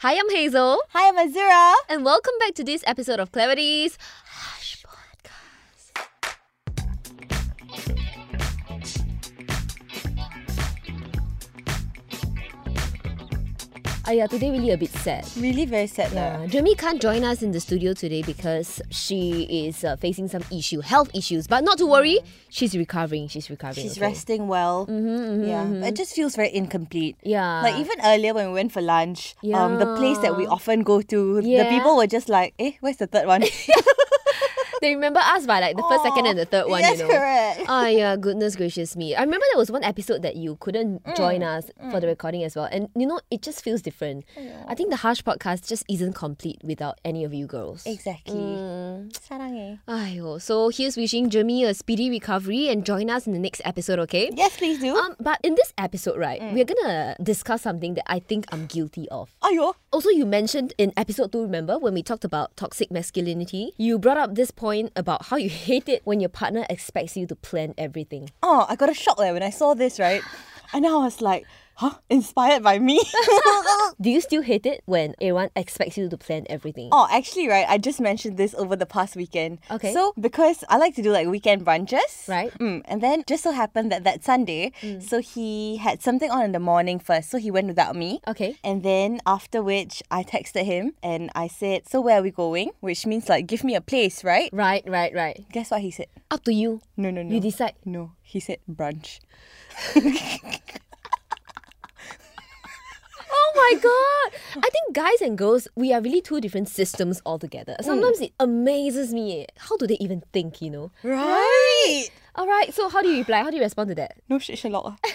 Hi, I'm Hazel, Hi, I'm Azura. and welcome back to this episode of Clarity's Ah, yeah, today really a bit sad. Really very sad. Yeah, Yeah. Jeremy can't join us in the studio today because she is uh, facing some issue, health issues. But not to worry, she's recovering. She's recovering. She's okay? resting well. Mm-hmm, yeah. It just feels very incomplete. Yeah. Like even earlier when we went for lunch, um, the place that we often go to, the people were just like, "Eh, where's the third one?" they remember us by like the first, second, and the third one. you know. correct. Oh yeah, goodness gracious me. I remember there was one episode that you couldn't Mm, join us for the recording as well. And you know, it just feels different. I think the Harsh podcast just isn't complete without any of you girls. Exactly. Mm. Aiyo. So here's wishing Jeremy a speedy recovery and join us in the next episode, okay? Yes, please do. Um, but in this episode, right, Mm. we're gonna discuss something that I think I'm guilty of. Ayo. Also, you mentioned in episode two, remember, when we talked about toxic masculinity, you brought up this point about how you hate it when your partner expects you to plan everything. Oh, I got a shock there when I saw this, right? And I was like, huh? Inspired by me? Do you still hate it when everyone expects you to plan everything? Oh, actually, right, I just mentioned this over the past weekend. Okay. So, because I like to do like weekend brunches. Right. Mm, and then just so happened that that Sunday, so he had something on in the morning first. So he went without me. Okay. And then after which I texted him and I said, So where are we going? Which means like, give me a place, right? Right, right, right. Guess what he said? Up to you. No, no, no. You decide. No, he said brunch. Oh my god! I think guys and girls, we are really two different systems altogether. Sometimes it amazes me. How do they even think, you know? Right. Alright, so how do you reply? How do you respond to that? No shit, Sherlock.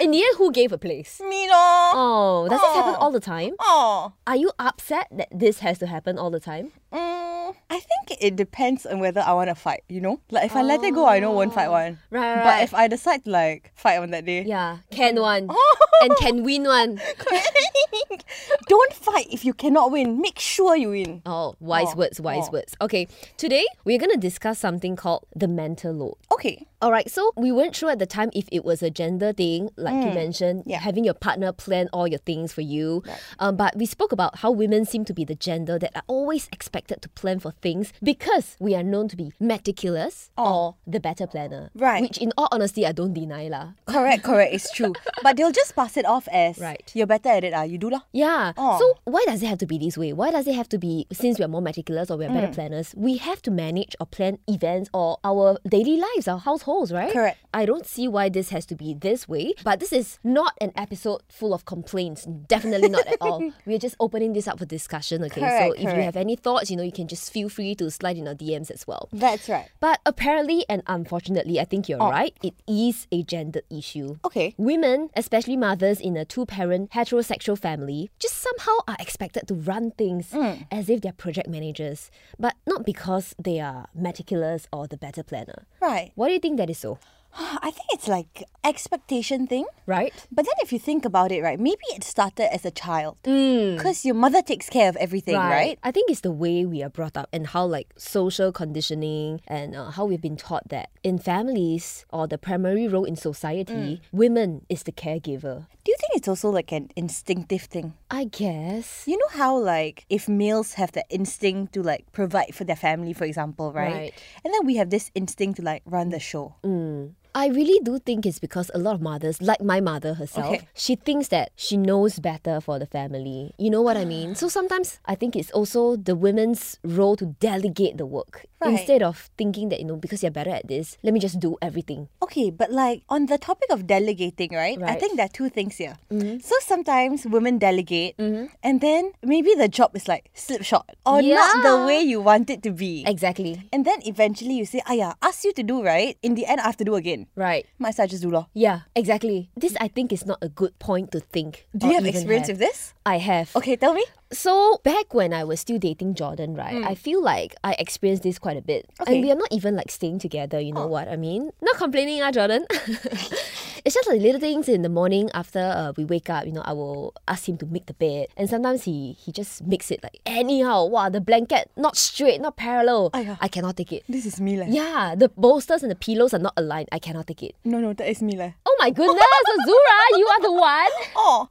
In the end, who gave a place? Me no. Oh, does this happen Oh. all the time? Oh. Are you upset that this has to happen all the time? Mm, I think it depends on whether I want to fight, you know? Like if I let it go, I know won't fight one. Right, right, But if I decide to like fight on that day, Yeah, can one. Oh. and can win one. don't fight if you cannot win. Make sure you win. Oh, wise Oh, words, wise oh. words. Okay, today we're going to discuss something called the mental load. Okay. All right, so we weren't sure at the time if it was a gender thing, like you mentioned, Mm. yeah. having your partner plan all your things for you. Um, but we spoke about how women seem to be the gender that are always expected to plan for things because we are known to be meticulous or the better planner. Oh. Right. Which, in all honesty, I don't deny lah. Correct, correct. It's true. But they'll just pass it off as Right. you're better at it. Ah, you do lah. Yeah. Oh. So why does it have to be this way? Why does it have to be since we are more meticulous or we are Mm. better planners? We have to manage or plan events or our daily lives, our households, right? Correct. I don't see why this has to be this way. But this is not an episode full of complaints. Definitely not at all. We're just opening this up for discussion. Okay. so Correct, if you have any thoughts, you know, you can just feel free to slide in our DMs as well. That's right. But apparently and unfortunately, I think you're Oh. right. It is a gendered issue. Okay. Women, especially mothers in a two parent heterosexual family, just somehow are expected to run things Mm. as if they're project managers, but not because they are meticulous or the better planner. Right. Why do you think that is so? I think it's like expectation thing. Right? But then if you think about it, right, maybe it started as a child. Mm. Because your mother takes care of everything, right? I think it's the way we are brought up and how like social conditioning and uh, how we've been taught that in families or the primary role in society, women is the caregiver. Do you think it's also like an instinctive thing? I guess. You know how like if males have the instinct to like provide for their family, for example, right? Right. And then we have this instinct to like run the show. Mm. I really do think it's because a lot of mothers, like my mother herself, Okay. she thinks that she knows better for the family. You know what I mean? So sometimes I think it's also the women's role to delegate the work Right. instead of thinking that, you know, because you're better at this, let me just do everything. Okay, but like on the topic of delegating, right? I think there are two things here. Mm-hmm. So sometimes women delegate, mm-hmm. and then maybe the job is like slipshod or not the way you want it to be. Exactly. And then eventually you say, Aya, ask you to do right. In the end, I have to do again. Right. Might as just do law. Yeah, exactly. This I think is not a good point to think. Do you have experience with this? I have. Okay, tell me. So back when I was still dating Jordan, right, I feel like I experienced this quite a bit. Mm. Okay. And we are not even like staying together, you know what I mean? Not complaining, ah, Jordan. it's just like little things in the morning after uh, we wake up, you know, I will ask him to make the bed. And sometimes he he just makes it like anyhow. Wow, the blanket not straight, not parallel. I cannot take it. This is me leh. Yeah, the bolsters and the pillows are not aligned. I cannot take it. No, no, that is me leh. Oh my goodness, Azura, you are the one. Oh.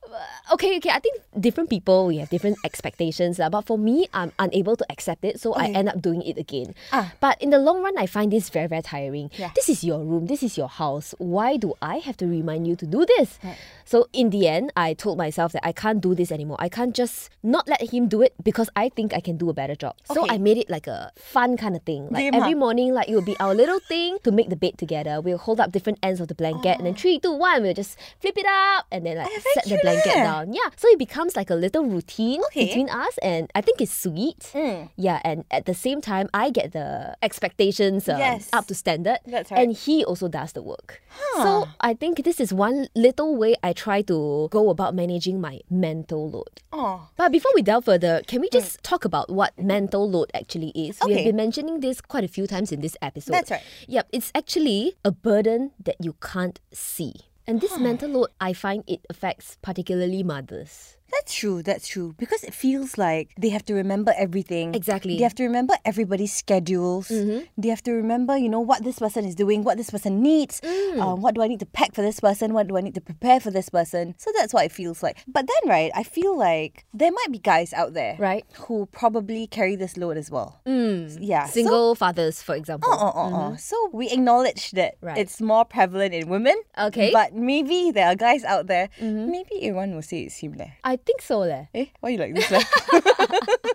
Okay, okay. I think different people we have different expectations, lah. But for me, I'm unable to accept it, so I end up doing it again. Ah. But in the long run, I find this very, very tiring. Yeah. This is your room. This is your house. Why do I have to remind you to do this? Right. So in the end, I told myself that I can't do this anymore. I can't just not let him do it because I think I can do a better job. Okay. So I made it like a fun kind of thing. Like every morning, like it will be our little thing to make the bed together. We'll hold up different ends of the blanket, and then three, two, one, we'll just flip it up and then like set the blanket eh. down. Yeah, so it becomes like a little routine Okay. between us, and I think it's sweet. Mm. Yeah, and at the same time, I get the expectations um, Yes. up to standard, That's right. and he also does the work. So I think this is one little way I try to go about managing my mental load. Oh. But before we delve further, can we just talk about what mental load actually is? We have been mentioning this quite a few times in this episode. That's right. Yep, it's actually a burden that you can't see. And this mental load, I find it affects particularly mothers. That's true, that's true. Because it feels like they have to remember everything. Exactly. They have to remember everybody's schedules. Mm-hmm. They have to remember, you know, what this person is doing, what this person needs. Mm. Um, what do I need to pack for this person? What do I need to prepare for this person? So that's what it feels like. But then, right, I feel like there might be guys out there, Right. who probably carry this load as well. Mm. Yeah. so- Single fathers, for example. Oh, oh, oh, oh. So we acknowledge that Right. it's more prevalent in women. Okay. But maybe there are guys out there. Mm-hmm. Maybe everyone will say it's him there. I think so, leh. Eh, why you like this? leh?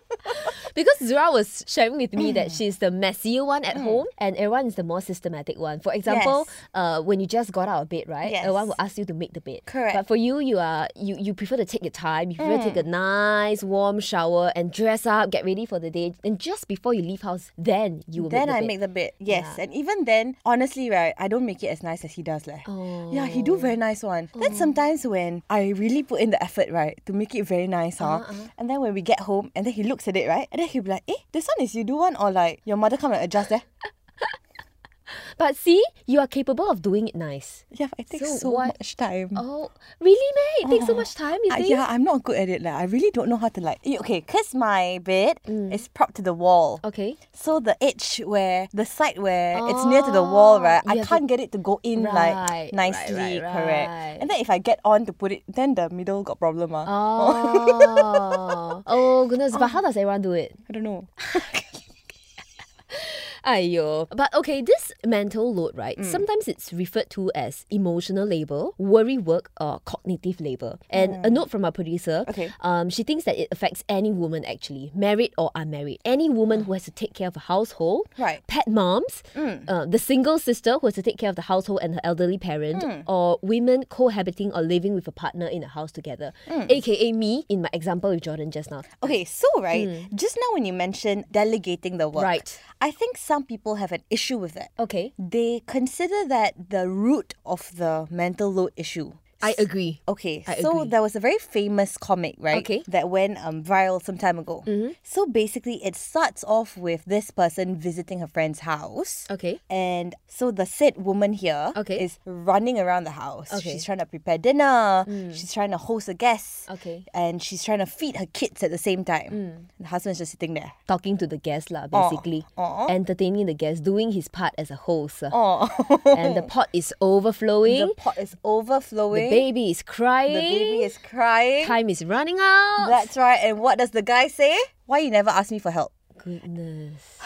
Because Zura was sharing with me Mm. that she's the messier one at home and everyone is the more systematic one. For example, uh, when you just got out of bed, right? Yes. Everyone will ask you to make the bed. Correct. But for you, you are you, you prefer to take your time. You prefer to take a nice warm shower and dress up, get ready for the day. And just before you leave house, then you will then make the I bed. make the bed. Yes. Yeah. And even then, honestly, right, I don't make it as nice as he does. Leh. Yeah, he do very nice one. Then sometimes when I really put in the effort, right, to make it very nice, huh? And then when we get home and then he looks at it, right? And then he'll be like, eh, this one is you do one or like your mother come and adjust eh? But see, you are capable of doing it nice. Yeah, but it takes So so, what- much time. Oh, really, mate? It takes so much time, you Uh, think? yeah, I'm not good at it. Like, I really don't know how to like. eh, Okay, because my bed is propped to the wall. Okay. So the edge where the side where it's near to the wall, right? Oh, I you have to- can't get it to go in Right, like right, nicely, right, correct. And then if I get on to put it, then the middle got problem. Ah, Oh. oh goodness. But how does everyone do it? I don't know. Ayo. But okay, this mental load, right? Mm. Sometimes it's referred to as emotional labor, worry work, or cognitive labor. And a note from our producer. Mm. Okay. Um, she thinks that it affects any woman actually, married or unmarried. Any woman who has to take care of a household. Right. Pet moms, uh, the single sister who has to take care of the household and her elderly parent, or women cohabiting or living with a partner in a house together, aka me in my example with Jordan just now. Okay, so right, just now when you mentioned delegating the work, Mm. Right. I think some people have an issue with that. Okay, They consider that the root of the mental load issue. I agree. Okay, I so agree. there was a very famous comic, right? Okay. Mm-hmm. That went um, viral some time ago. So basically, it starts off with this person visiting her friend's house. Okay. And so the said woman here Okay. is running around the house. Okay. Mm. She's trying to prepare dinner. She's trying to host a guest. Okay. And she's trying to feed her kids at the same time. Mm. The husband's just sitting there. talking to the guest lah, basically. Aw. Entertaining the guest, doing his part as a host. And the pot is overflowing. the pot is The overflowing. Baby is crying. The baby is crying. Time is running out. That's right. And what does the guy say? Why you never ask me for help? Goodness.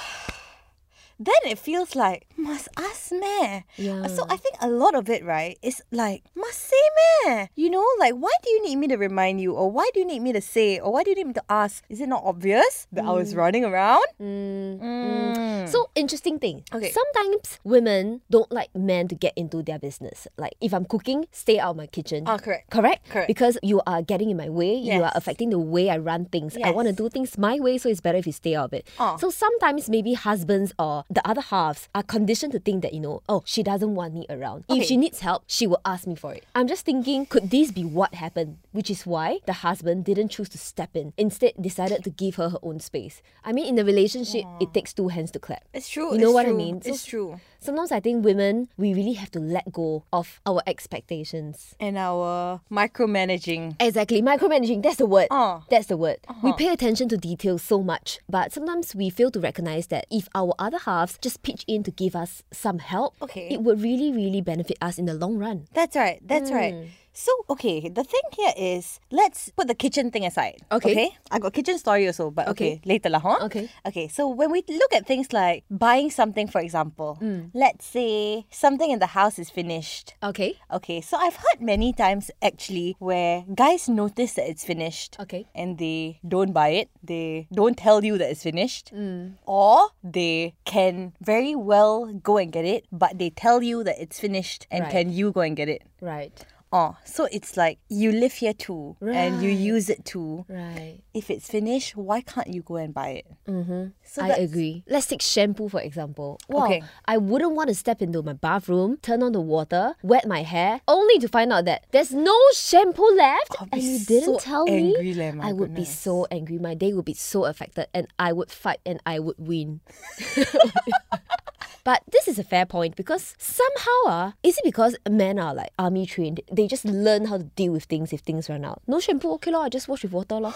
Then it feels like must ask me. Yeah. So I think a lot of it, right, is like must say me. You know, like why do you need me to remind you, or why do you need me to say, or why do you need me to ask? Is it not obvious that I was running around? Mm. So interesting thing. Okay. Sometimes women don't like men to get into their business. Like if I'm cooking, stay out of my kitchen. Ah, correct. Correct? Correct. Because you are getting in my way. Yes. You are affecting the way I run things. Yes. I want to do things my way, so it's better if you stay out of it. Ah. So sometimes maybe husbands or the other halves are conditioned to think that, you know, oh, she doesn't want me around. Okay. If she needs help, she will ask me for it. I'm just thinking, could this be what happened? Which is why the husband didn't choose to step in, instead decided to give her her own space. I mean, in a relationship, it takes two hands to clap. It's true. You know what I mean? So- It's true. Sometimes I think women, we really have to let go of our expectations. And our micromanaging. Exactly, micromanaging, that's the word. Uh. That's the word. We pay attention to details so much, but sometimes we fail to recognize that if our other halves just pitch in to give us some help, Okay. it would really, really benefit us in the long run. That's right. That's Hmm. right. So, okay, the thing here is let's put the kitchen thing aside. Okay. I got kitchen story also, but okay, later lah, huh? Okay. Okay, so when we look at things like buying something, for example, Hmm. let's say something in the house is finished. Okay. Okay, so I've heard many times actually where guys notice that it's finished. Okay. And they don't buy it. They don't tell you that it's finished. Hmm. Or they can very well go and get it, but they tell you that it's finished and Right. can you go and get it? Right. Oh, so it's like you live here too and you use it too. Right. If it's finished, why can't you go and buy it? Mm-hmm. So I agree. Let's take shampoo for example. Wow, Okay. I wouldn't want to step into my bathroom, turn on the water, wet my hair, only to find out that there's no shampoo left, and you didn't so tell angry me. I would be so angry. My day would be so affected, and I would fight and I would win. But this is a fair point because somehow, uh, is it because men are like army trained? They just learn how to deal with things if things run out. No shampoo, okay, lor, I just wash with water. Lor.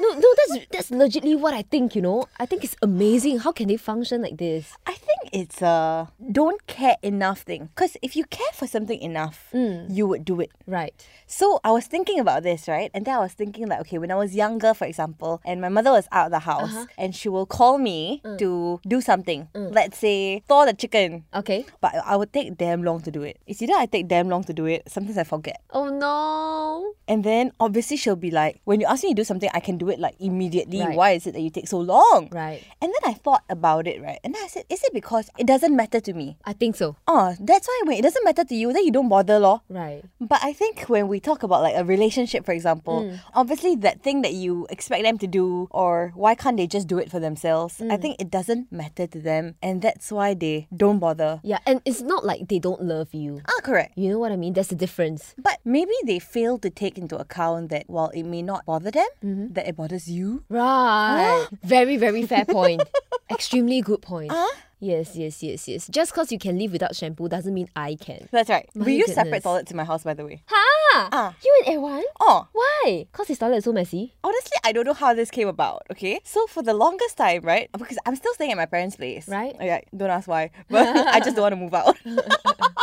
No, no, that's that's legitly what I think, you know. I think it's amazing. How can they function like this? I think it's a don't care enough thing. Because if you care for something enough, Mm. you would do it. Right. So I was thinking about this, right? And then I was thinking like, okay, when I was younger, for example, and my mother was out of the house Uh-huh. and she will call me Mm. to do something. Let's say thaw the chicken. Okay. But I would take damn long to do it. It's either I take damn long to do it, sometimes I forget. Oh no. And then obviously she'll be like, when you ask me to do something, I can do it like immediately. Right. Why is it that you take so long? Right. And then I thought about it, right? And then I said, is it because it doesn't matter to me? I think so. Oh, that's why when it doesn't matter to you, then you don't bother, lor. Right. But I think when we talk about like a relationship, for example, Mm. obviously that thing that you expect them to do, or why can't they just do it for themselves? I Mm. think it doesn't matter to them, and that's why they don't bother. Yeah, and it's not like they don't love you. Ah, correct. You know what I mean? That's the difference. But maybe they fail to take into account that while it may not bother them, Mm-hmm. that it bothers you. Right. very, very fair point. Extremely good point. Uh? Yes, yes, yes, yes. Just because you can live without shampoo doesn't mean I can. That's right. My we use separate toilets in my house, by the way. Ha! Ah. You and Erwan? Oh, Why? Because his toilet is so messy. honestly, I don't know how this came about. Okay, so for the longest time, right? Because I'm still staying at my parents' place. Right. Yeah. Don't ask why, but I just don't want to move out.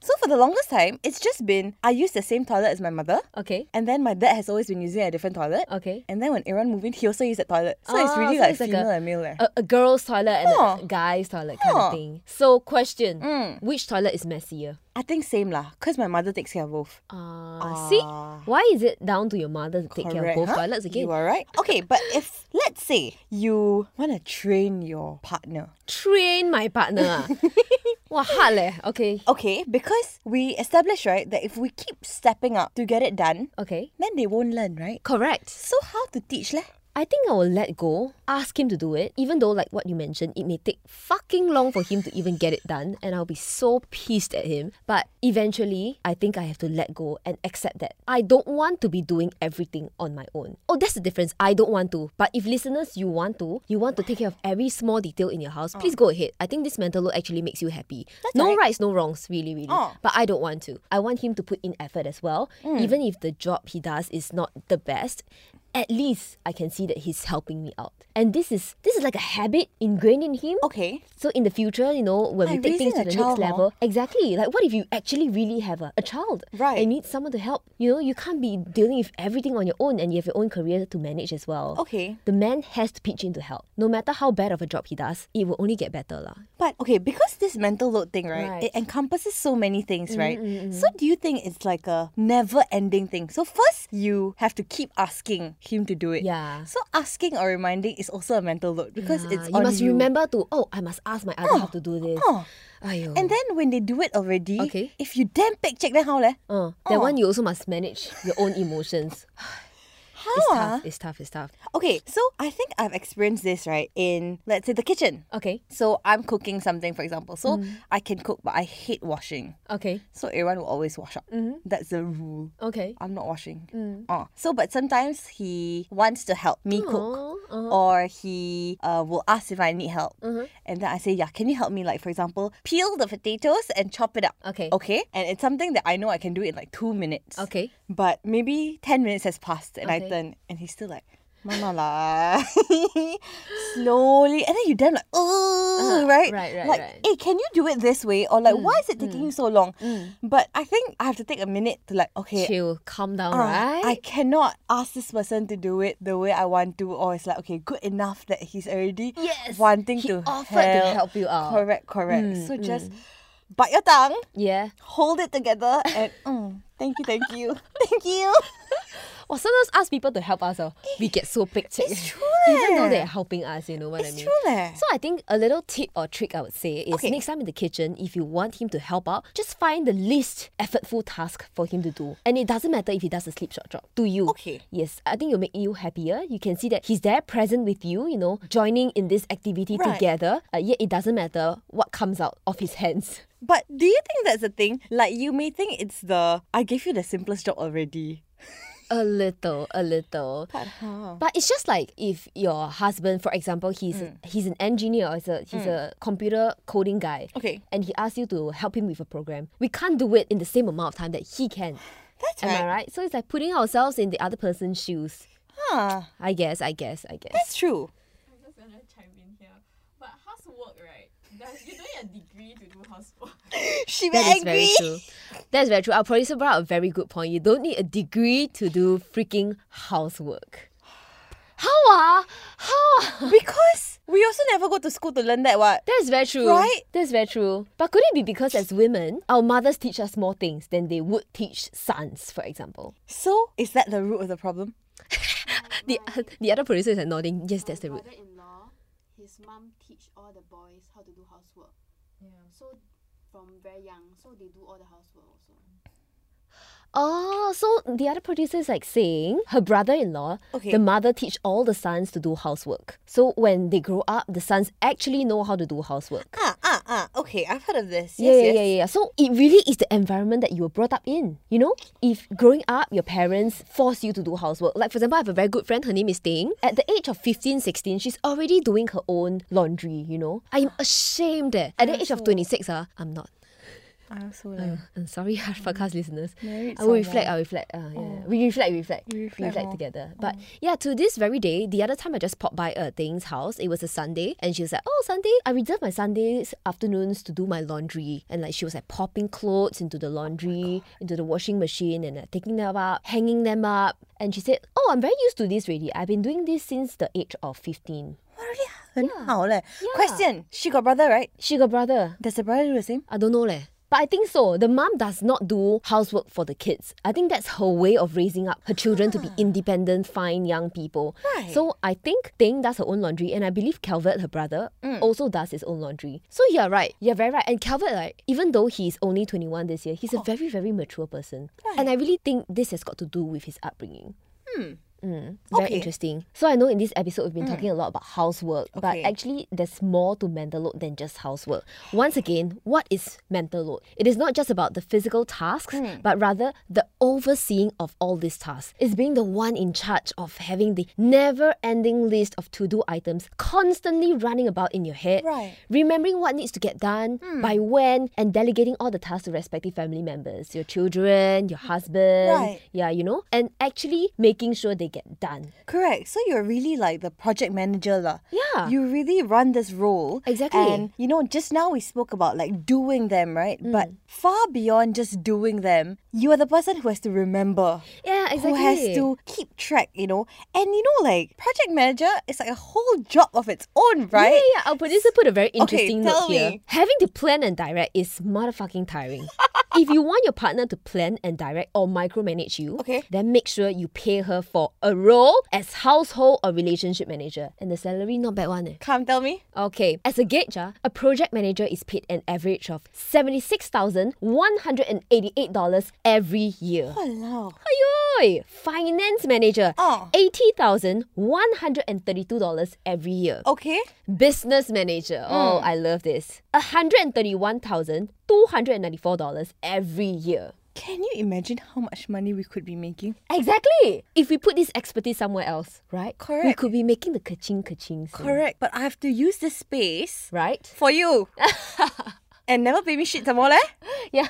so for the longest time, it's just been I use the same toilet as my mother, Okay. and then my dad has always been using a different toilet. Okay. And then when Aaron moved in, he also used that toilet. So it's Ah, really so like it's like a- and male. eh. A, a girl's toilet and Huh. a guy's toilet kind Huh. of thing. So, question Mm. which toilet is messier? I think same lah, cause my mother takes care of both. Uh, see? Why is it down to your mother to take care of both huh? toilets again? You are right. Okay, but if let's say you want to train your partner Train my partner. ah. Wow, hard leh. Okay. Okay, because we established, right, that if we keep stepping up to get it done, Okay. then they won't learn, right? Correct. So how to teach leh? I think I will let go, ask him to do it, even though, like what you mentioned, it may take fucking long for him to even get it done, and I'll be so pissed at him. But eventually, I think I have to let go and accept that I don't want to be doing everything on my own. Oh, that's the difference. I don't want to. But if listeners, you want to, you want to take care of every small detail in your house, oh. please go ahead. I think this mental load actually makes you happy. no right. rights, no wrongs, really, really. Oh. But I don't want to. I want him to put in effort as well, mm. even if the job he does is not the best at least I can see that he's helping me out. And this is this is like a habit ingrained in him. Okay. So in the future, you know, when we take things to the a next child, level, exactly. Like what if you actually really have a, a child Right. and need someone to help? You know, you can't be dealing with everything on your own and you have your own career to manage as well. Okay. The man has to pitch in to help. No matter how bad of a job he does, it will only get better. lah. But okay, because this mental load thing, right, Right. it encompasses so many things, mm, right? Mm, mm. So do you think it's like a never ending thing? So first you have to keep asking him to do it. Yeah. So asking or reminding is also a mental load because Yeah, it's you must you. remember to oh I must ask my other half to do this. Oh. Aiyo. And then when they do it already, Okay. if you damn peg check then how leh? Uh, that Oh. one you also must manage your own emotions. It's tough. It's tough. It's tough. Okay, so I think I've experienced this right in let's say the kitchen. Okay. So I'm cooking something, for example. So I can cook, but I hate washing. Okay. So everyone will always wash up. That's the rule. Okay. I'm not washing. Ah, so, but sometimes he wants to help me cook, uh-huh. or he uh, will ask if I need help, and then I say, "Yeah, can you help me?" Like for example, peel the potatoes and chop it up. Okay. Okay, and it's something that I know I can do in like two minutes. Okay. But maybe 10 minutes has passed and I Turn and he's still like, Mama lah. Slowly. And then you then like, oh, Uh-huh. right? Right, right, Like, right. hey, can you do it this way? Or like, why is it taking you so long? But I think I have to take a minute to like, okay. Chill. Calm down, uh, right? I cannot ask this person to do it the way I want to, or it's like okay, good enough that he's already Yes, wanting he to offered to help you out. Correct, correct. so just bite your tongue, yeah. hold it together, and mm, thank you, thank you, thank you. Or sometimes ask people to help us. Oh, we get so pictured. It's true Even though they're helping us, you know what I It's mean? true leh. So I think a little tip or trick I would say is Okay. next time in the kitchen, if you want him to help out, just find the least effortful task for him to do. And it doesn't matter if he does a sleep shot job. To you. Okay. Yes. I think it'll make you happier. You can see that he's there present with you, you know, joining in this activity Right. together. Uh, yet it doesn't matter what comes out of his hands. But do you think that's the thing? Like you may think it's the I gave you the simplest job already. A little, a little. But how? But it's just like if your husband, for example, he's Mm. he's an engineer or he's a he's a computer coding guy. Okay. And he asks you to help him with a program. We can't do it in the same amount of time that he can. That's Am right. I right? So it's like putting ourselves in the other person's shoes. Huh. I guess, I guess, I guess. That's true. I'm just gonna chime in here. But housework, right? Does you don't need a degree to do housework. She That very is very true. That's very true. Our producer brought up a very good point. You don't need a degree to do freaking housework. How ah? How ah? Because we also never go to school to learn that what? That's very true. Right? That's very true. But could it be because as women, our mothers teach us more things than they would teach sons, for example? So is that the root of the problem? The, the other producer is like nodding. Yes, that's the root. His mom teach all the boys how to do housework. Yeah. So from very young, so they do all the housework also. Oh, so the other producer is like saying her brother-in-law, Okay. the mother teach all the sons to do housework. So when they grow up, the sons actually know how to do housework. Ah, ah, ah. Okay, I've heard of this. Yeah, yes, yeah, yes. yeah, yeah, yeah. So it really is the environment that you were brought up in. You know, if growing up, your parents force you to do housework. Like, for example, I have a very good friend, her name is Ting. At the age of 15, 16, she's already doing her own laundry, you know. I'm ashamed. Eh. At the age of 26, uh, I'm not. I also uh, like. Uh, I'm sorry podcast mm. listeners. Married I will reflect, I'll reflect. Uh, yeah. oh. We reflect, we reflect. We reflect, we reflect together. Oh. But yeah, to this very day, the other time I just popped by a Ting's house, it was a Sunday, and she was like, Oh, Sunday, I reserve my Sundays afternoons to do my laundry. And like she was like popping clothes into the laundry, oh into the washing machine, and like, taking them up, hanging them up. And she said, Oh, I'm very used to this already. I've been doing this since the age of 15. Really? Yeah. 很好嘞. Yeah. Question. She got brother, right? She got brother. Does the brother do the same? I don't know leh. But I think so. The mom does not do housework for the kids. I think that's her way of raising up her children to be ah. independent, fine young people. Right. So I think Ting does her own laundry, and I believe Calvert, her brother, mm. also does his own laundry. So you're right. You're very right. And Calvert, like, even though he's only 21 this year, he's a oh. very, very mature person. Right. And I really think this has got to do with his upbringing. Hmm. Mm, very Okay. interesting. So I know in this episode we've been mm. talking a lot about housework, but actually there's more to mental load than just housework. Once again, what is mental load? It is not just about the physical tasks, mm. but rather the overseeing of all these tasks. It's being the one in charge of having the never-ending list of to-do items constantly running about in your head. Right. Remembering what needs to get done, mm. by when, and delegating all the tasks to respective family members, your children, your husband, Right. yeah, you know, and actually making sure they get done. Correct. So you're really like the project manager lah. Yeah. You really run this role. Exactly. And you know, just now we spoke about like doing them, right? Mm. But far beyond just doing them, you are the person who has to remember. Yeah, exactly. Who has to keep track, you know? And you know, like project manager is like a whole job of its own, right? Yeah, yeah. Our producer put a very interesting tell note here. me. Having to plan and direct is motherfucking tiring. if you want your partner to plan and direct or micromanage you, Okay. then make sure you pay her for a role as household or relationship manager. And the salary not bad one. Eh? Come tell me. Okay, as a gauge, ah, a project manager is paid an average of $76,188 every year. Hello. Ayoy! Finance manager, Oh. $80,132 every year. Okay. Business manager, oh, I love this. $131,294 every year. Can you imagine how much money we could be making? Exactly. If we put this expertise somewhere else, right? Correct. We could be making the kaching kaching. Correct. But I have to use this space Right? for you. and never pay me shit some more, eh? Yeah.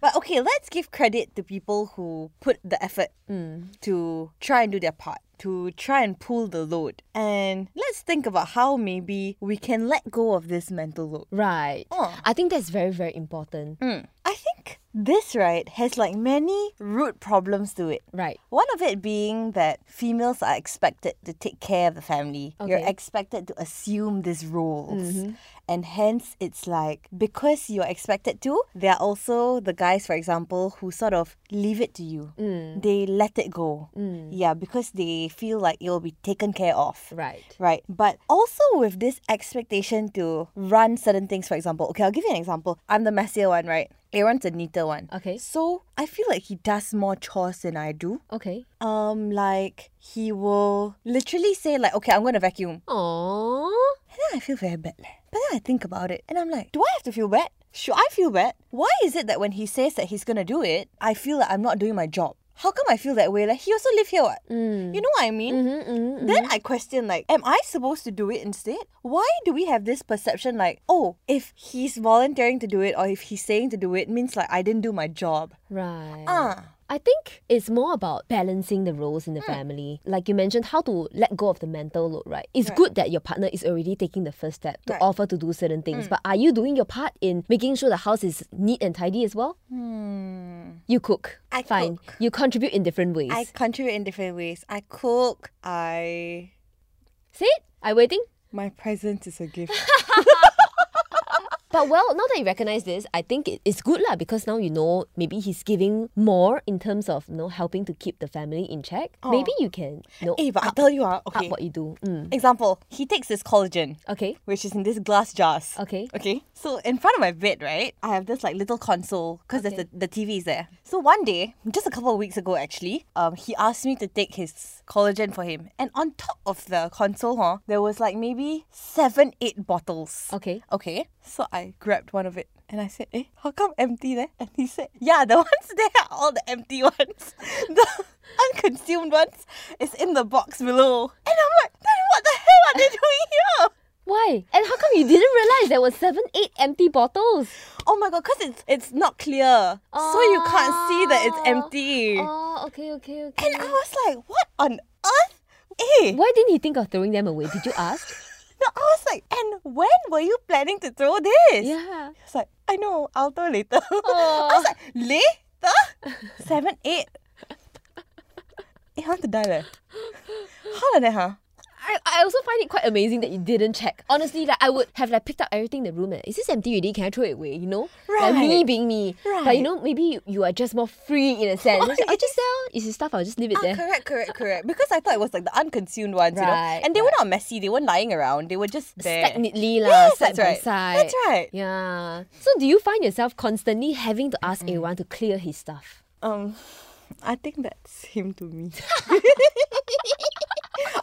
But okay, let's give credit to people who put the effort Mm. to try and do their part, to try and pull the load. And let's think about how maybe we can let go of this mental load. Right. Oh. I think that's very, very important. Mm. I think this, right, has like many root problems to it. Right. One of it being that females are expected to take care of the family. You're Mm-hmm. expected to assume these roles. And hence, it's like because you're expected to, there are also the guys, for example, who sort of leave it to you. Mm. They let it go. Yeah, because they feel like it'll be taken care of. Right. Right. But also with this expectation to run certain things, for example. Okay, I'll give you an example. I'm the messier one, right? Aaron's the neater one. Okay. So I feel like he does more chores than I do. Okay. Um, like he will literally say like, okay, I'm gonna vacuum. Aww. And then I feel very bad. But then I think about it and I'm like, do I have to feel bad? Should I feel bad? Why is it that when he says that he's gonna do it, I feel like I'm not doing my job? How come I feel that way? Like he also live here, what? Mm. You know what I mean? Mm-hmm, mm-hmm. Then I question like, am I supposed to do it instead? Why do we have this perception like, oh, if he's volunteering to do it or if he's saying to do it means like I didn't do my job? Right. Ah. I think it's more about balancing the roles in the Hmm. family. Like you mentioned, how to let go of the mental load, right? It's good that your partner is already taking the first step to Right. Offer to do certain things. But are you doing your part in making sure the house is neat and tidy as well? Hmm. You cook. I Fine. cook. You contribute in different ways. I contribute in different ways. I cook. I See? it. I'm waiting. my presence is a gift. But well, now that you recognize this, I think it, it's good lah because now you know maybe he's giving more in terms of you know helping to keep the family in check. Maybe you can you know hey, but I tell you, ah, okay. what you do. Mm. Example, he takes this collagen, Okay. which is in this glass jars. Okay. Okay. So in front of my bed, right, I have this like little console because Okay. there's the, the TV is there. So one day, just a couple of weeks ago actually, um, he asked me to take his collagen for him. And on top of the console, huh, there was like maybe seven, eight bottles. Okay. Okay. So I grabbed one of it and I said, Eh, how come empty there? And he said, Yeah, the ones there are all the empty ones. The unconsumed ones is in the box below. And I'm like, then what the hell are they doing here? Why? And how come you didn't realize there were seven, eight empty bottles? Oh my god, because it's it's not clear. So you can't see that it's Oh. empty. Oh, okay, okay, okay. And I was like, what on earth? Eh. Why didn't he think of throwing them away? Did you ask? No, I was like, and when were you planning to throw this? yeah. He was like, I know, I'll throw later. Oh. I was like, later? Seven, eight. Eh, I want to die there. How like that, huh? I, I also find it quite amazing that you didn't check. Honestly, like I would have like picked up everything in the room. And, Is this empty already? Can I throw it away? You know, like me being me. Right. But you know, maybe you, you are just more free in a sense. Just I'll just sell. Is your stuff? I'll just leave it Ah, there. correct, correct, correct. Because I thought it was like the unconsumed ones, you know. Right, And they were not messy, they weren't lying around. They were just there. Stack neatly, lah, Yes, side that's by right. side. That's right. Yeah. So do you find yourself constantly having to ask everyone to clear his stuff? Um, I think that's him to me.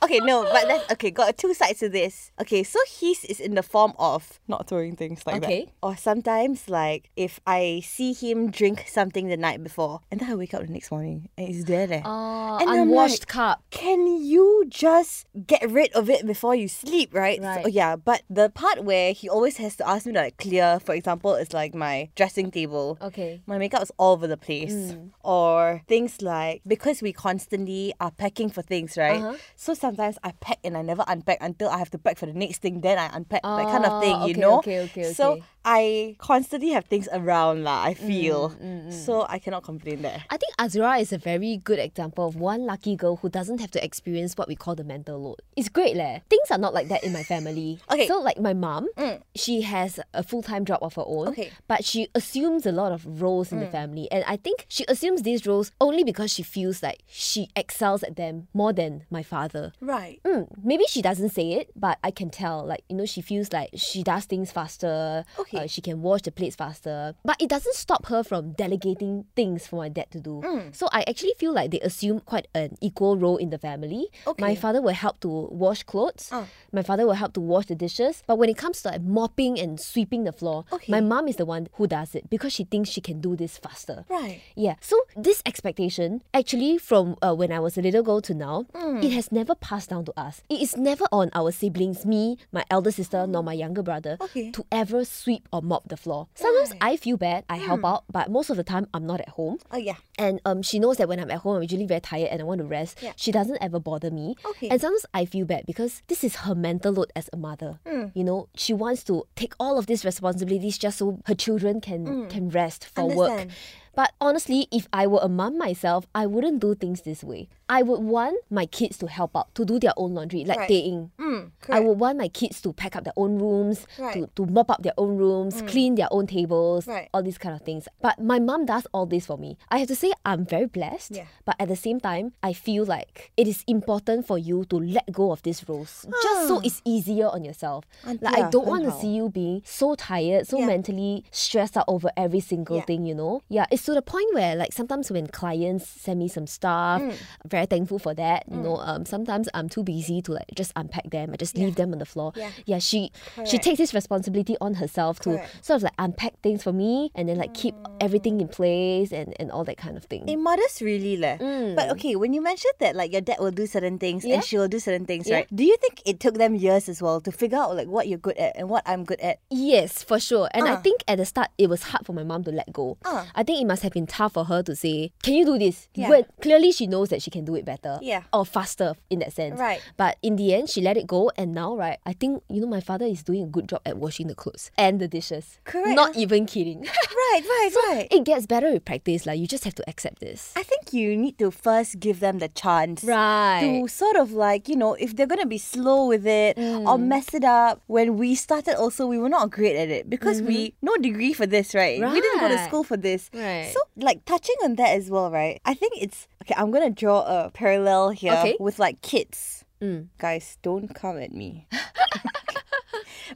okay, no, but that's okay. Got two sides to this. Okay, so his is in the form of not throwing things like that. Okay. that, or sometimes like if I see him drink something the night before, and then I wake up the next morning and it's there. there. Oh, And I'm unwashed like, cup. Can you just get rid of it before you sleep, right? So- Right. yeah, but the part where he always has to ask me to like clear, for example, is like my dressing table. Okay. My makeup is all over the place. Mm. Or things like because we constantly are packing for things, right? Uh-huh. So sometimes I pack and I never unpack until I have to pack for the next thing, then I unpack that kind of ah, thing, Oh, you know? okay, okay, So okay. I constantly have things around lah, I feel. Mm, So I cannot complain there. I think Azura is a very good example of one lucky girl who doesn't have to experience what we call the mental load. It's great leh. Things are not like that in my family. Okay. So like my mom, she has a full-time job of her own. Okay. But she assumes a lot of roles in the family. And I think she assumes these roles only because she feels like she excels at them more than my father. Right. Mm, maybe she doesn't say it, but I can tell. Like, you know, she feels like she does things faster. Okay. Uh, she can wash the plates faster. But it doesn't stop her from delegating things for my dad to do. Mm. So I actually feel like they assume quite an equal role in the family. My father will help to wash clothes. Ah. My father will help to wash the dishes. But when it comes to like mopping and sweeping the floor, Okay. my mom is the one who does it because she thinks she can do this faster. Right. Yeah. So this expectation, actually, from uh, when I was a little girl to now, it has never passed down to us. It is never on our siblings, me, my elder sister, nor my younger brother, Okay. to ever sweep or mop the floor. Sometimes I feel bad, I help out, but most of the time I'm not at home. Oh yeah. And um, she knows that when I'm at home, I'm usually very tired and I want to rest. Yeah. She doesn't ever bother me. Okay. And sometimes I feel bad because this is her mental load as a mother. Mm. You know, she wants to take all of these responsibilities just so her children can can rest for work. Mm. Understand. But honestly, if I were a mum myself, I wouldn't do things this way. I would want my kids to help out, to do their own laundry, like Right. Ting. Mm, I would want my kids to pack up their own rooms, to, Right. Mm. to mop up their own rooms, clean their own tables, Right. all these kind of things. But my mom does all this for me. I have to say I'm very blessed. Yeah. But at the same time, I feel like it is important for you to let go of these roles. Just so it's easier on yourself. And- like I don't want to see you being so tired, so Yeah. mentally stressed out over every single Yeah. thing, you know? Yeah, it's to the point where like sometimes when clients send me some stuff, Mm. Very thankful for that. You know, um, sometimes I'm too busy to like just unpack them. I just leave them on the floor. Yeah. she she Correct. takes this responsibility on herself to Correct. sort of like unpack things for me and then like keep everything in place and, and all that kind of thing. A mother's really leh. But okay, when you mentioned that like your dad will do certain things Yeah. and she will do certain things, Yeah. right? Do you think it took them years as well to figure out like what you're good at and what I'm good at? Yes, for sure. And I Ah. think at the start it was hard for my mom to let go. Ah. I think it must have been tough for her to say, Can you do this? Yeah. Clearly she knows that she can do it better. Yeah. Or faster in that sense. Right. But in the end she let it go and now right, I think you know my father is doing a good job at washing the clothes and the dishes. Correct. Not even kidding. right, right, right. it gets better with practice, like you just have to accept this. I think you need to first give them the chance. Right. To sort of like, you know, if they're gonna be slow with it or Mm. mess it up. When we started also we were not great at it because we no degree for this, right? We didn't go to Mm-hmm. School for this. Right. So like touching on that as well, right? I think it's okay, I'm gonna draw a parallel here Okay. with like kids. Mm. Guys, don't come at me.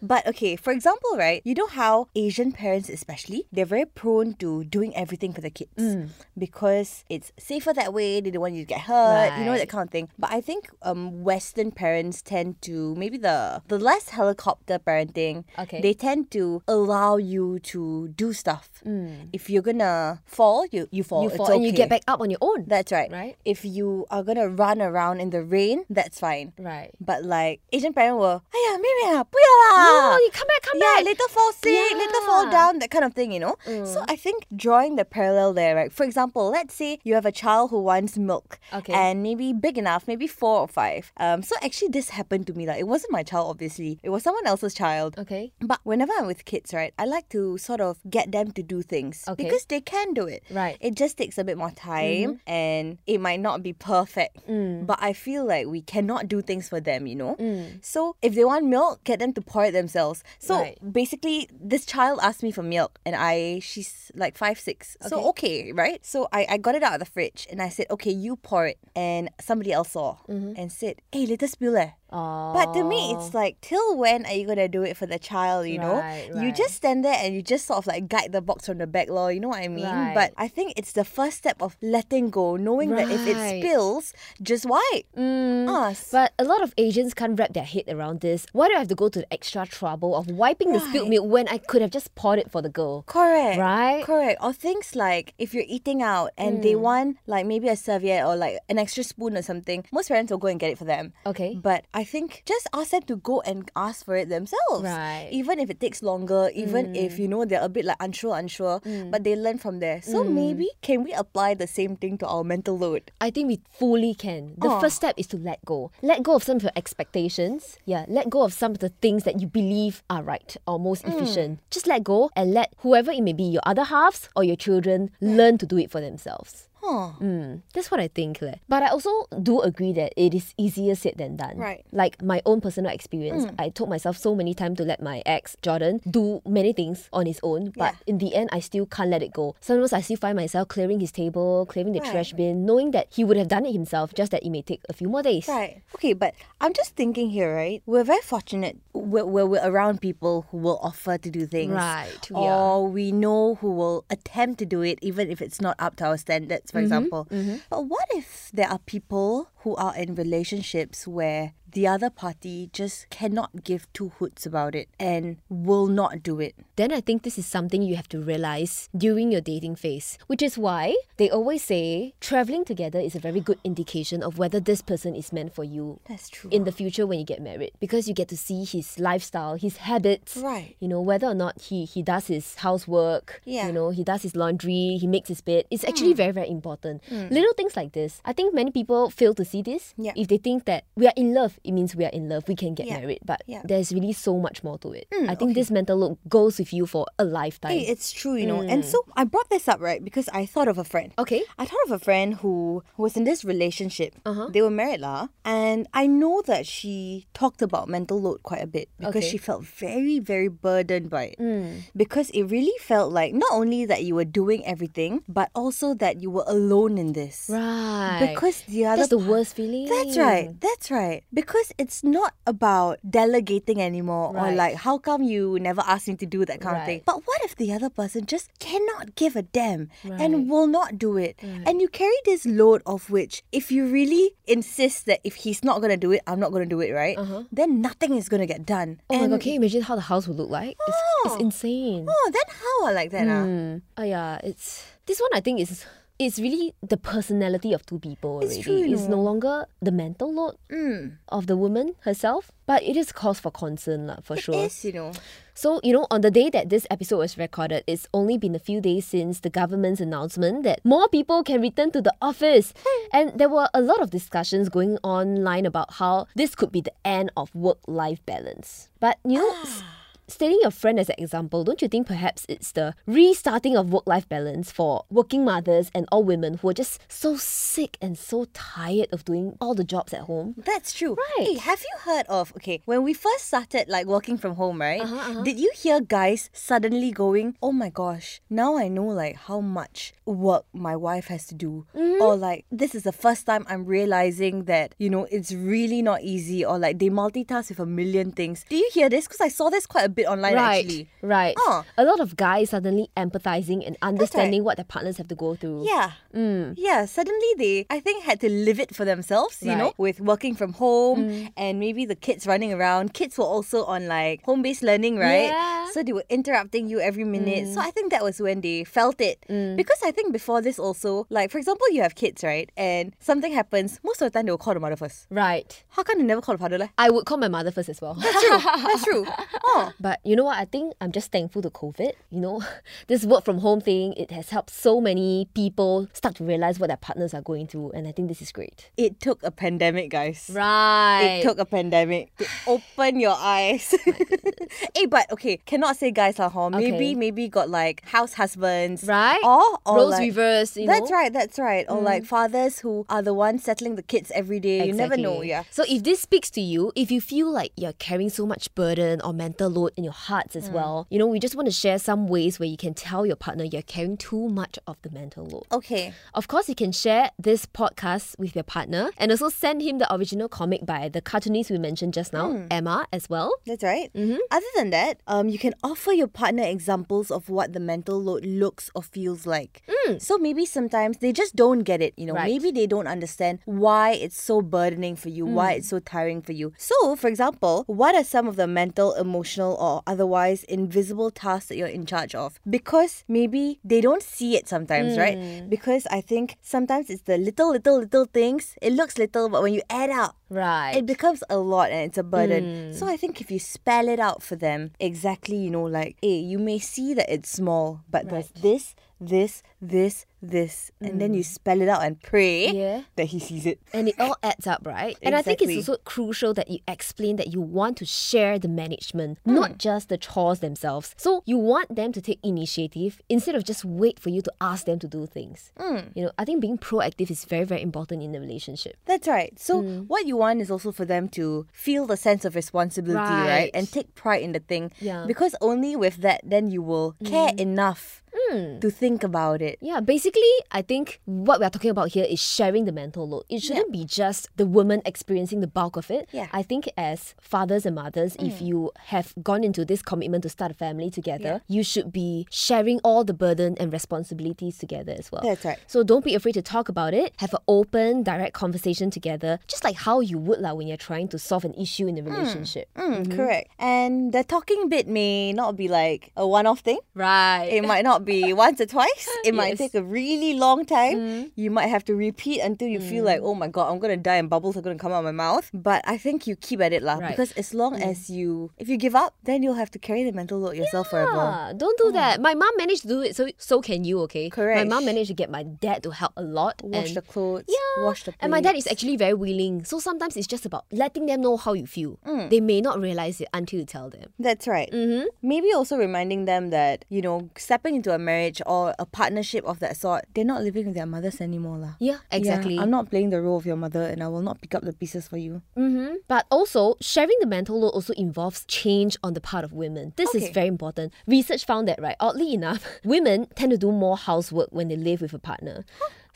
But okay, for example, right, you know how Asian parents, especially, they're very prone to doing everything for the kids Mm. because it's safer that way. They don't want you to get hurt, you know that Right. kind of thing. But I think um, Western parents tend to maybe the the less helicopter parenting. Okay. They tend to allow you to do stuff. If you're gonna fall, you you fall. Mm. you It's fall and you get okay. back up on your own. That's right. Right. If you are gonna run around in the rain, that's fine. right. But like Asian parent will, "哎呀，妹妹啊，不要啦。 No, you come back, come back. yeah, back. later fall sick, later fall down, that kind of thing, you know? Mm. So I think drawing the parallel there, right? For example, let's say you have a child who wants milk. Okay. And maybe big enough, maybe four or five. Um, so actually this happened to me. Like it wasn't my child, obviously. It was someone else's child. Okay. But whenever I'm with kids, right, I like to sort of get them to do things Okay. because they can do it. Right. It just takes a bit more time mm-hmm. and it might not be perfect. Mm. But I feel like we cannot do things for them, you know? Mm. So if they want milk, get them to pour it themselves. So Right. basically, this child asked me for milk and I, she's like five, six. So okay, right? So I, I got it out of the fridge and I said, okay, you pour it. And somebody else saw and said, hey, later spill eh. But to me, it's like, till when are you gonna do it for the child? You know, Right, you just stand there and you just sort of like guide the box from the back, law. You know what I mean? Right. But I think it's the first step of letting go, knowing that if it spills, just wipe. Us. But a lot of Asians can't wrap their head around this. Why do I have to go to the extra trouble of wiping the spilled milk when I could have just poured it for the girl? Correct. Right? Correct. Or things like if you're eating out and they Mm. want like maybe a serviette or like an extra spoon or something, most parents will go and get it for them. Okay. But I think just ask them to go and ask for it themselves. Right. Even if it takes longer, even if mm. you know they're a bit like unsure, unsure, mm. but they learn from there. So mm. maybe can we apply the same thing to our mental load? I think we fully can. The Oh. first step is to let go. Let go of some of your expectations. Yeah, let go of some of the things that you believe are right or most Mm. efficient. Just let go and let whoever it may be, your other halves or your children, learn to do it for themselves. Huh. Mm, that's what I think. leh. But I also do agree that it is easier said than done. Right. Like my own personal experience, I told myself so many times to let my ex, Jordan, do many things on his own. But Yeah. in the end, I still can't let it go. Sometimes I still find myself clearing his table, clearing the trash bin, knowing that he would have done it himself, just that it may take a few more days. Right. Okay, but I'm just thinking here, right? We're very fortunate where, where we're around people who will offer to do things. Right, Or are. we know who will attempt to do it even if it's not up to our standards, for Mm-hmm, example. But what if there are people who are in relationships where the other party just cannot give two hoots about it and will not do it? Then I think this is something you have to realize during your dating phase, which is why they always say traveling together is a very good indication of whether this person is meant for you That's true. in the future when you get married because you get to see his lifestyle, his habits, Right. You know whether or not he he does his housework, Yeah. you know he does his laundry, he makes his bed. It's actually mm. very very important. Mm. Little things like this. I think many people fail to see this. Yeah. If they think that we are in love, it means we are in love. We can get Yeah. married, but Yeah. there's really so much more to it. I think this mental load goes with you for a lifetime. Hey, it's true, you know. And so I brought this up, right, because I thought of a friend. Okay. I thought of a friend who was in this relationship. Uh-huh. They were married, lah. And I know that she talked about mental load quite a bit because Okay. she felt very, very burdened by it. Mm. Because it really felt like not only that you were doing everything, but also that you were alone in this. Right. Because the other That's the worst feeling. That's right. That's right. Because it's not about delegating anymore or like how come you never asked me to do that kind of thing. But what if the other person just cannot give a damn Right. and will not do it? And you carry this load of which if you really insist that if he's not to do it, I'm not to do it, right? Then nothing is to get done. Uh-huh. Oh my god, can you imagine how the house would look like? It's, it's insane. Oh, then how I like that? ah? Mm. Oh yeah, it's this one I think is it's really the personality of two people It's already. true, you it's no longer the mental load Mm. of the woman herself, but it is cause for concern lah, for It sure. is, you know. So, you know, on the day that this episode was recorded, it's only been a few days since the government's announcement that more people can return to the office. and there were a lot of discussions going online about how this could be the end of work life balance. But, you know, s- stating your friend as an example, don't you think perhaps it's the restarting of work life balance for working mothers and all women who are just so sick and so tired of doing all the jobs at home? That's true. Right. Hey, have you heard of okay when we first started like working from home, right? Uh-huh, Did you hear guys suddenly going, "Oh my gosh, now I know like how much work my wife has to do," Mm-hmm. or like this is the first time I'm realizing that you know it's really not easy, or like they multitask with a million things. Do you hear this? Because I saw this quite a bit online right, actually. right. Oh. A lot of guys suddenly empathizing and understanding what their partners have to go through. Yeah. Mm. Yeah, suddenly they, I think, had to live it for themselves, you know, Right. Mm. with working from home and maybe the kids running around. Kids were also on like home based learning, right? Yeah. Mm. So they were interrupting you every minute. So I think that was when they felt it. Because I think before this also, like, for example, you have kids, right? And something happens, most of the time they will call the mother first. Right. How come they never call the father? Like? I would call my mother first as well. That's true. That's true. Oh. But you know what? I think I'm just thankful to COVID. You know, this work from home thing, it has helped so many people start to realize what their partners are going through. And I think this is great. It took a pandemic, guys. Right. It took a pandemic to open your eyes. hey, but okay, cannot say guys lah, huh? Maybe Okay. maybe got like house husbands, Right? Or, or Roles like, reversed, you that's know? right, that's right. Or like fathers who are the ones settling the kids every day. You never know, yeah. So if this speaks to you, if you feel like you're carrying so much burden or mental load in your hearts Mm. as well, you know, we just want to share some ways where you can tell your partner you're carrying too much of the mental load. Okay. Of course, you can share this podcast with your partner and also send him the original comic by the cartoonist we mentioned just now, Hmm. Emma, as well. That's right. Mm-hmm. Other than that, um, you can offer your partner examples of what the mental load looks or feels like. So maybe sometimes they just don't get it. You know, Mm. Right. maybe they don't understand why it's so burdening for you, why Mm. it's so tiring for you. So, for example, what are some of the mental, emotional, or otherwise invisible tasks that you're in charge of because maybe they don't see it sometimes, right? Mm. Because I think sometimes it's the little, little, little things. It looks little, but when you add up, Right. it becomes a lot and it's a burden. Mm. So I think if you spell it out for them exactly, you know, like, hey, you may see that it's small, but there's this, this, this, this, and then you spell it out and pray Mm. Yeah. that he sees it. and it all adds up, right? And I think it's Exactly. also crucial that you explain that you want to share the management, Hmm. not just the chores themselves. So you want them to take initiative instead of just wait for you to ask them to do things. Hmm. You know, I think being proactive is very, very important in a relationship. That's right. So Mm. what you want is also for them to feel the sense of responsibility, right? Right. And take pride in the thing. Yeah. Because only with that then you will care enough Mm. to think about it. Yeah, basically, I think what we're talking about here is sharing the mental load. It shouldn't be just the woman experiencing the bulk of it. Yeah. I think as fathers and mothers, if you have gone into this commitment to start a family together, you should be sharing all the burden and responsibilities together as well. That's right. So don't be afraid to talk about it. Have an open, direct conversation together, just like how you would like when you're trying to solve an issue in a relationship. Mm, Correct. And the talking bit may not be like a one off thing. Right. It might not be once or twice. It might Yes. take a really long time. You might have to repeat until you feel like, oh my god, I'm gonna die and bubbles are gonna come out of my mouth. But I think you keep at it lah. Right. Because as long as you if you give up, then you'll have to carry the mental load yourself forever. Ah, don't do that. My mom managed to do it, so so can you, okay? Correct. My mom managed to get my dad to help a lot. Wash and the clothes. Yeah. Wash the And my dad is actually very willing. So sometimes it's just about letting them know how you feel. Mm. They may not realize it until you tell them. That's right. Mm-hmm. Maybe also reminding them that, you know, stepping into a marriage or a partnership of that sort, they're not living with their mothers anymore. lah. Yeah, exactly. I'm not playing the role of your mother and I will not pick up the pieces for you. Mm-hmm. But also, sharing the mental load also involves change on the part of women. This is very important. Research found that, right, oddly enough, women tend to do more housework when they live with a partner.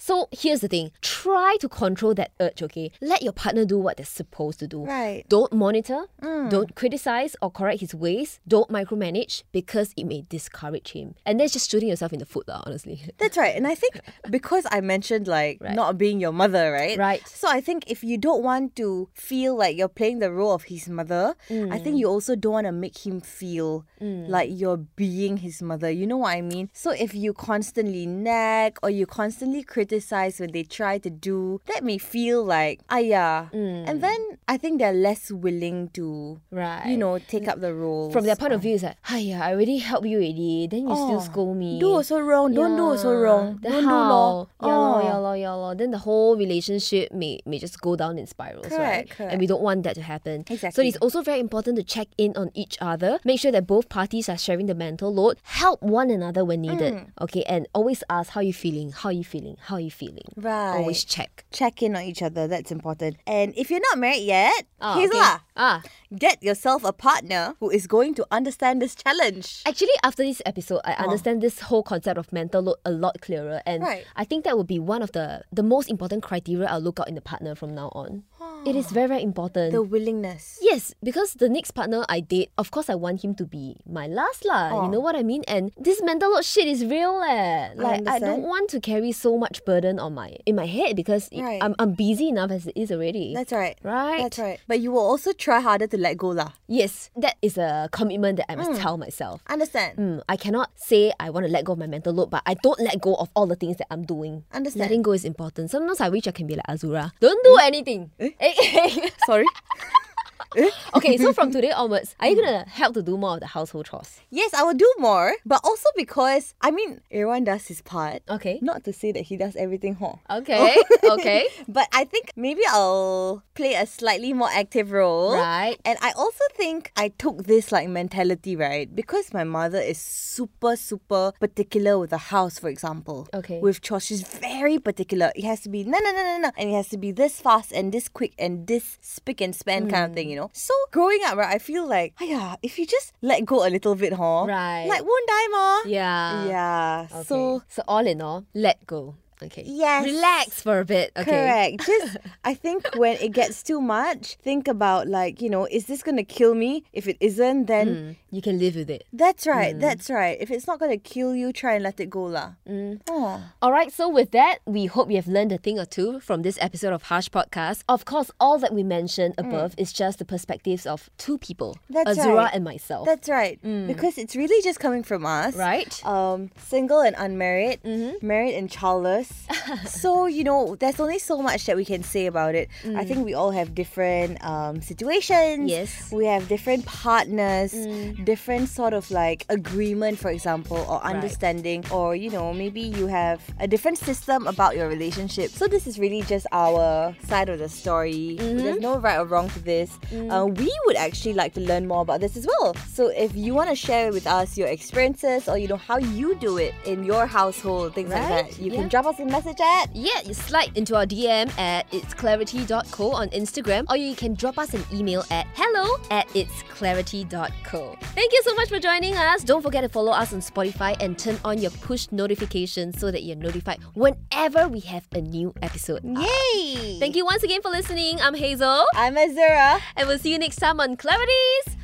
So here's the thing try to control that urge, okay? Let your partner do what they're supposed to do. Right. Don't monitor, mm. don't criticize or correct his ways, don't micromanage because it may discourage him. And that's just shooting yourself in the foot, lah, honestly. That's right. And I think because I mentioned like Right. not being your mother, right? Right. So I think if you don't want to feel like you're playing the role of his mother, I think mm. you also don't want to make him feel mm. like you're being his mother. You know what I mean? So if you constantly nag or you constantly criticize when they try to do, that may feel like, ah yeah. And then I think they're less willing to, Right. you know, take up the role. From their point of view, it's like, hiya, I already helped you already. Then you still Oh, scold me. Do also wrong. Don't do also Yeah. wrong. Then don't how? do law. Yeah, lor, Oh. yeah, lor, yeah, lor. Then the whole relationship may, may just go down in spirals, right? Correct, And we don't want that to happen. exactly So it's also very important to check in on each other. Make sure that both parties are sharing the mental load. Help one another when needed. Mm. Okay, and always ask how you feeling, how you feeling, how you feeling. Right. Always check. check in on each other. That's important. And if you're not married yet, Ah, here's okay. Ah, Get yourself a partner who is going to understand this challenge. Actually, after this episode, I understand this whole concept of mental load a lot clearer, and Right. I think that would be one of the the most important criteria I'll look out in a partner from now on. It is very very important. The willingness. Yes, because the next partner I date, of course, I want him to be my last lah. Oh. You know what I mean? And this mental load shit is real eh. Like I, don't want to carry so much burden on my in my head because Right. I'm I'm busy enough as it is already. That's right. Right. That's right. But you will also try harder to let go lah. yes, that is a commitment that I Mm. must tell myself. Understand? Mm, I cannot say I want to let go of my mental load, but I don't let go of all the things that I'm doing. Understand. Letting go is important. Sometimes I wish I can be like Azura. Don't do anything. Eh, eh. Sorry. okay, so from today onwards, are you gonna help to do more of the household chores? yes, I will do more, but also because I mean, everyone does his part. Okay. Not to say that he does everything, huh? Okay. Oh. okay. But I think maybe I'll play a slightly more active role. Right. And I also think I took this like mentality, right? Because my mother is super, super particular with the house, for example. Okay. With chores. She's very particular. It has to be no no no no no. And it has to be this fast and this quick and this spick and span kind of mm. thing, you know? So growing up, right, I feel like, yeah, if you just let go a little bit, huh? Right. Like won't die ma. Yeah. Yeah. Okay. So so all in all, let go. Okay. Yes. Relax for a bit. Okay. Correct. Just, I think when it gets too much, think about like, you know, is this going to kill me? If it isn't, then Mm, you can live with it. that's right. That's right. If it's not going to kill you, try and let it go lah. Mm. Ah. All right, so with that, we hope you have learned a thing or two from this episode of Harsh Podcast. Of course, all that we mentioned above is just the perspectives of two people, That's Azura right. and myself. That's right. Because it's really just coming from us. right? Um, single and unmarried, married and childless. So, you know, there's only so much that we can say about it. I think we all have different um, situations. Yes. We have different partners, different sort of like agreement, for example, or understanding, or, you know, maybe you have a different system about your relationship. So, this is really just our side of the story. There's no right or wrong to this. Uh, we would actually like to learn more about this as well. So, if you want to share with us your experiences or, you know, how you do it in your household, things like that, you yeah. can drop us a message at Yeah, you slide into our DM at itsclarity.co on Instagram, or you can drop us an email at hello at itsclarity.co. Thank you so much for joining us. Don't forget to follow us on Spotify and turn on your push notifications so that you're notified whenever we have a new episode. up. Yay! Thank you once again for listening. I'm Hazel, I'm Azura. and we'll see you next time on Clarities